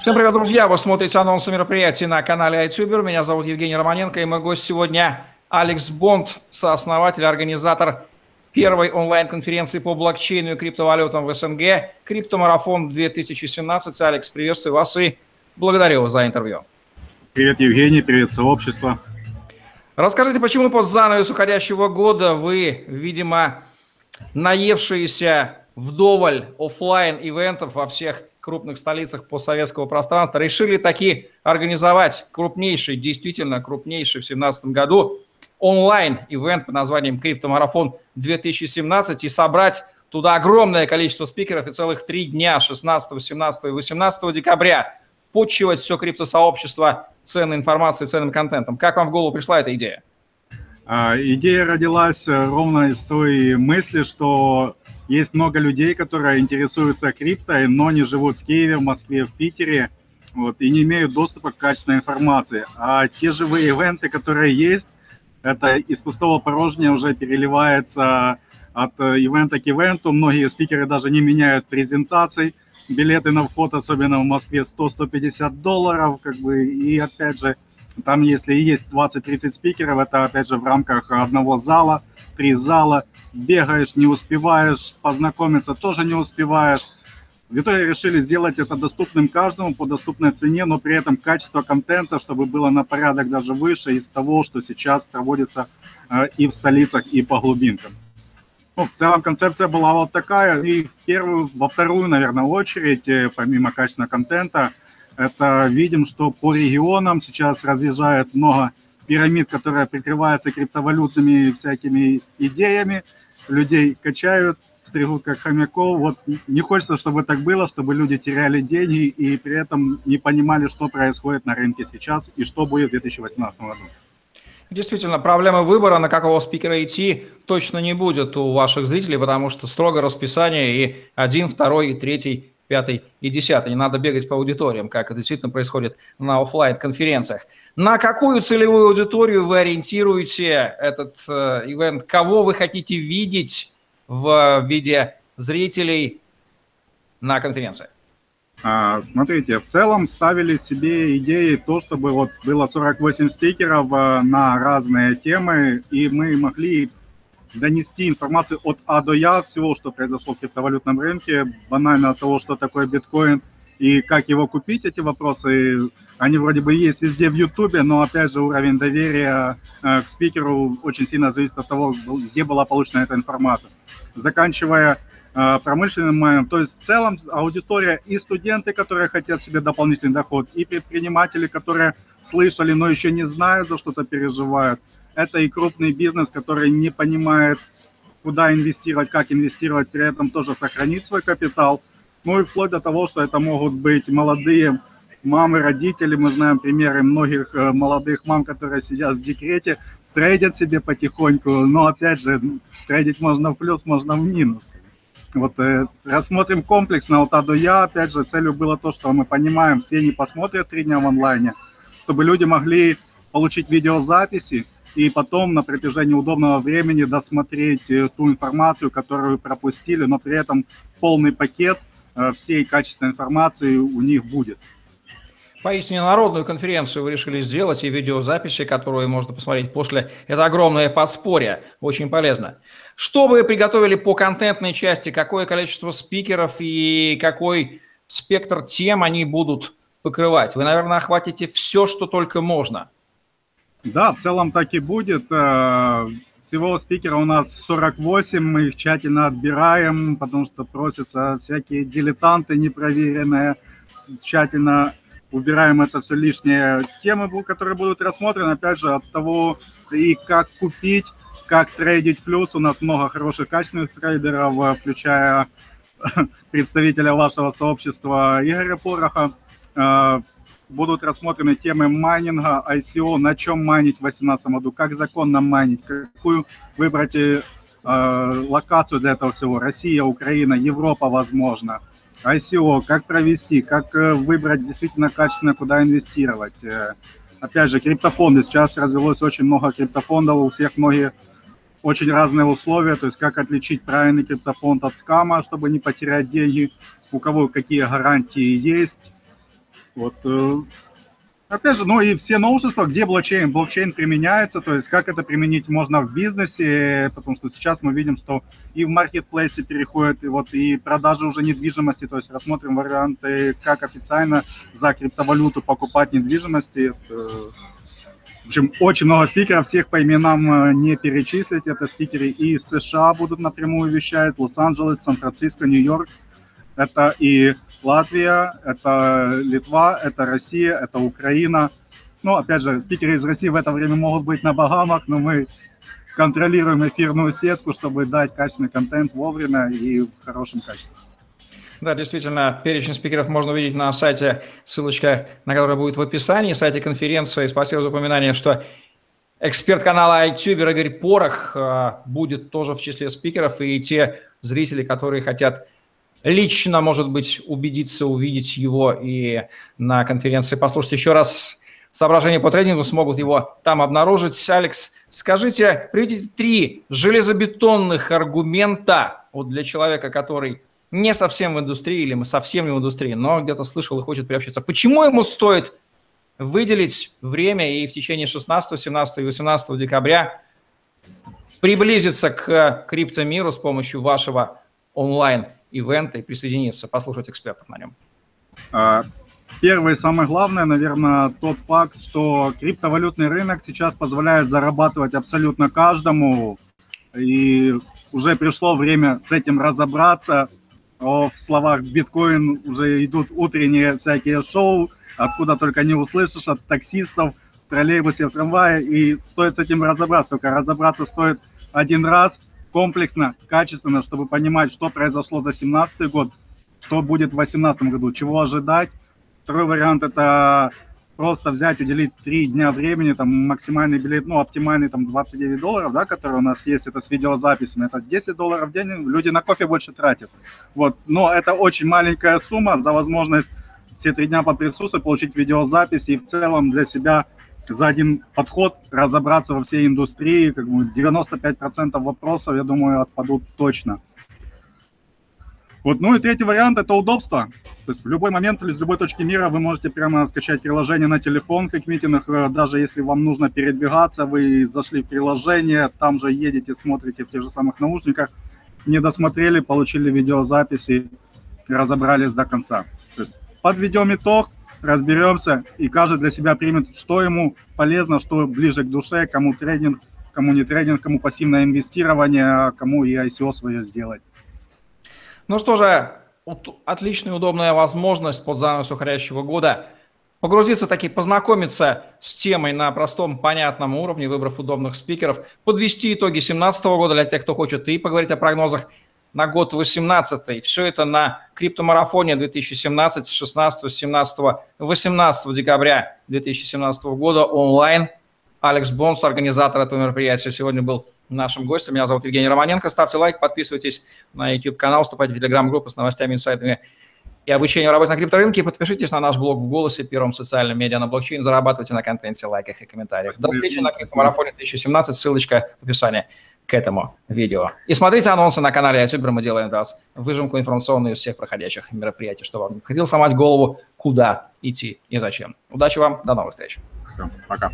Всем привет, друзья! Вы смотрите анонсы мероприятий на канале iTuber. Меня зовут Евгений Романенко, и мой гость сегодня Алекс Бонд, сооснователь, организатор первой онлайн-конференции по блокчейну и криптовалютам в СНГ «Криптомарафон 2017». Алекс, приветствую вас и благодарю вас за интервью. Привет, Евгений, привет, сообщество. Расскажите, почему под занавес уходящего года вы, видимо, наевшиеся вдоволь офлайн ивентов во всех крупных столицах постсоветского пространства, решили таки организовать крупнейший, действительно крупнейший в 2017 году онлайн-ивент под названием «Криптомарафон 2017» и собрать туда огромное количество спикеров и целых три дня 16, 17 и 18 декабря почивать все криптосообщество ценной информацией, ценным контентом. Как вам в голову пришла эта идея? А, идея родилась э, ровно из той мысли, что есть много людей, которые интересуются крипто, но не живут в Киеве, в Москве, в Питере, вот, и не имеют доступа к качественной информации. А те живые ивенты, которые есть, это из пустого порожня уже переливается от э, ивента к ивенту. Многие спикеры даже не меняют презентаций. Билеты на вход, особенно в Москве, 100-150 долларов. Как бы, и опять же, там, если есть 20-30 спикеров, это, опять же, в рамках одного зала, три зала. Бегаешь, не успеваешь, познакомиться тоже не успеваешь. В итоге решили сделать это доступным каждому по доступной цене, но при этом качество контента, чтобы было на порядок даже выше из того, что сейчас проводится э, и в столицах, и по глубинкам. Ну, в целом концепция была вот такая. И в первую, во вторую, наверное, очередь, э, помимо качественного контента, это видим, что по регионам сейчас разъезжает много пирамид, которые прикрываются криптовалютными всякими идеями, людей качают, стригут как хомяков. Вот не хочется, чтобы так было, чтобы люди теряли деньги и при этом не понимали, что происходит на рынке сейчас и что будет в 2018 году. Действительно, проблемы выбора, на какого спикера идти, точно не будет у ваших зрителей, потому что строго расписание и один, второй, и третий пятый и десятый. Не надо бегать по аудиториям, как это действительно происходит на офлайн конференциях На какую целевую аудиторию вы ориентируете этот э, ивент? Кого вы хотите видеть в виде зрителей на конференции? А, смотрите, в целом ставили себе идеи то, чтобы вот было 48 спикеров э, на разные темы, и мы могли донести информацию от А до Я, всего, что произошло в криптовалютном рынке, банально от того, что такое биткоин и как его купить, эти вопросы, они вроде бы есть везде в Ютубе, но, опять же, уровень доверия э, к спикеру очень сильно зависит от того, где была получена эта информация. Заканчивая э, промышленным майном, то есть в целом аудитория и студенты, которые хотят себе дополнительный доход, и предприниматели, которые слышали, но еще не знают, за что-то переживают – это и крупный бизнес, который не понимает, куда инвестировать, как инвестировать, при этом тоже сохранить свой капитал. Ну и вплоть до того, что это могут быть молодые мамы, родители. Мы знаем примеры многих э, молодых мам, которые сидят в декрете, трейдят себе потихоньку, но опять же, трейдить можно в плюс, можно в минус. Вот э, рассмотрим комплексно от А Я. Опять же, целью было то, что мы понимаем, все не посмотрят три дня в онлайне, чтобы люди могли получить видеозаписи, и потом на протяжении удобного времени досмотреть э, ту информацию, которую пропустили, но при этом полный пакет э, всей качественной информации у них будет. Поистине народную конференцию вы решили сделать, и видеозаписи, которую можно посмотреть после. Это огромное подспорье, очень полезно. Что вы приготовили по контентной части? Какое количество спикеров и какой спектр тем они будут покрывать? Вы, наверное, охватите все, что только можно – да, в целом так и будет. Э, всего спикера у нас 48, мы их тщательно отбираем, потому что просятся всякие дилетанты непроверенные. Тщательно убираем это все лишнее. Темы, которые будут рассмотрены, опять же, от того, и как купить, как трейдить плюс. У нас много хороших качественных трейдеров, э, включая представителя вашего сообщества Игоря Пороха. Будут рассмотрены темы майнинга, ICO, на чем майнить в 2018 году, как законно майнить, какую выбрать э, локацию для этого всего. Россия, Украина, Европа, возможно. ICO, как провести, как э, выбрать действительно качественно, куда инвестировать. Э, опять же, криптофонды. Сейчас развелось очень много криптофондов, у всех многие очень разные условия, то есть как отличить правильный криптофонд от скама, чтобы не потерять деньги. у кого какие гарантии есть. Вот, э, опять же, ну и все новшества, где блокчейн, блокчейн применяется, то есть как это применить можно в бизнесе, потому что сейчас мы видим, что и в маркетплейсе переходит, и вот и продажи уже недвижимости, то есть рассмотрим варианты, как официально за криптовалюту покупать недвижимости. Это, в общем, очень много спикеров, всех по именам э, не перечислить. Это спикеры и из США будут напрямую вещать, Лос-Анджелес, Сан-Франциско, Нью-Йорк. Это и Латвия, это Литва, это Россия, это Украина. Ну, опять же, спикеры из России в это время могут быть на Багамах, но мы контролируем эфирную сетку, чтобы дать качественный контент вовремя и в хорошем качестве. Да, действительно, перечень спикеров можно увидеть на сайте, ссылочка на который будет в описании, сайте конференции. Спасибо за упоминание, что эксперт канала iTuber Игорь Порох а, будет тоже в числе спикеров, и те зрители, которые хотят лично, может быть, убедиться, увидеть его и на конференции послушать еще раз соображения по трейдингу, смогут его там обнаружить. Алекс, скажите, приведите три железобетонных аргумента вот для человека, который не совсем в индустрии или мы совсем не в индустрии, но где-то слышал и хочет приобщиться. Почему ему стоит выделить время и в течение 16, 17 и 18 декабря приблизиться к криптомиру с помощью вашего онлайн-ивента и присоединиться, послушать экспертов на нем? А, первое и самое главное, наверное, тот факт, что криптовалютный рынок сейчас позволяет зарабатывать абсолютно каждому, и уже пришло время с этим разобраться, в словах биткоин уже идут утренние всякие шоу, откуда только не услышишь, от таксистов, в троллейбусе, трамвае, и стоит с этим разобраться. Только разобраться стоит один раз, комплексно, качественно, чтобы понимать, что произошло за 2017 год, что будет в 2018 году, чего ожидать. Второй вариант – это просто взять, уделить 3 дня времени, там максимальный билет, ну, оптимальный там 29 долларов, да, который у нас есть, это с видеозаписями, это 10 долларов в день, люди на кофе больше тратят. Вот, но это очень маленькая сумма за возможность все три дня поприсутствовать, получить видеозапись и в целом для себя за один подход разобраться во всей индустрии, как бы 95% вопросов, я думаю, отпадут точно. Вот, ну и третий вариант – это удобство. То есть в любой момент, из любой точки мира вы можете прямо скачать приложение на телефон, как митинг, э, даже если вам нужно передвигаться, вы зашли в приложение, там же едете, смотрите в тех же самых наушниках, не досмотрели, получили видеозаписи, разобрались до конца. То есть подведем итог, разберемся, и каждый для себя примет, что ему полезно, что ближе к душе, кому трейдинг, кому не трейдинг, кому пассивное инвестирование, а кому и ICO свое сделать. Ну что же, отличная удобная возможность под занавес уходящего года погрузиться таки, познакомиться с темой на простом, понятном уровне, выбрав удобных спикеров, подвести итоги 2017 года для тех, кто хочет, и поговорить о прогнозах на год 18 Все это на криптомарафоне 2017 с 16, 17, 18 декабря 2017 года онлайн. Алекс Бонс, организатор этого мероприятия, сегодня был нашим гостем. Меня зовут Евгений Романенко. Ставьте лайк, подписывайтесь на YouTube-канал, вступайте в Telegram-группу с новостями, инсайдами и обучением работе на крипторынке. Подпишитесь на наш блог в «Голосе», первом социальном медиа на блокчейн. Зарабатывайте на контенте, лайках и комментариях. До встречи на криптомарафоне 2017. Ссылочка в описании к этому видео. И смотрите анонсы на канале YouTube, мы делаем вас выжимку информационную из всех проходящих мероприятий, чтобы вам хотел сломать голову, куда идти и зачем. Удачи вам, до новых встреч. Все, пока.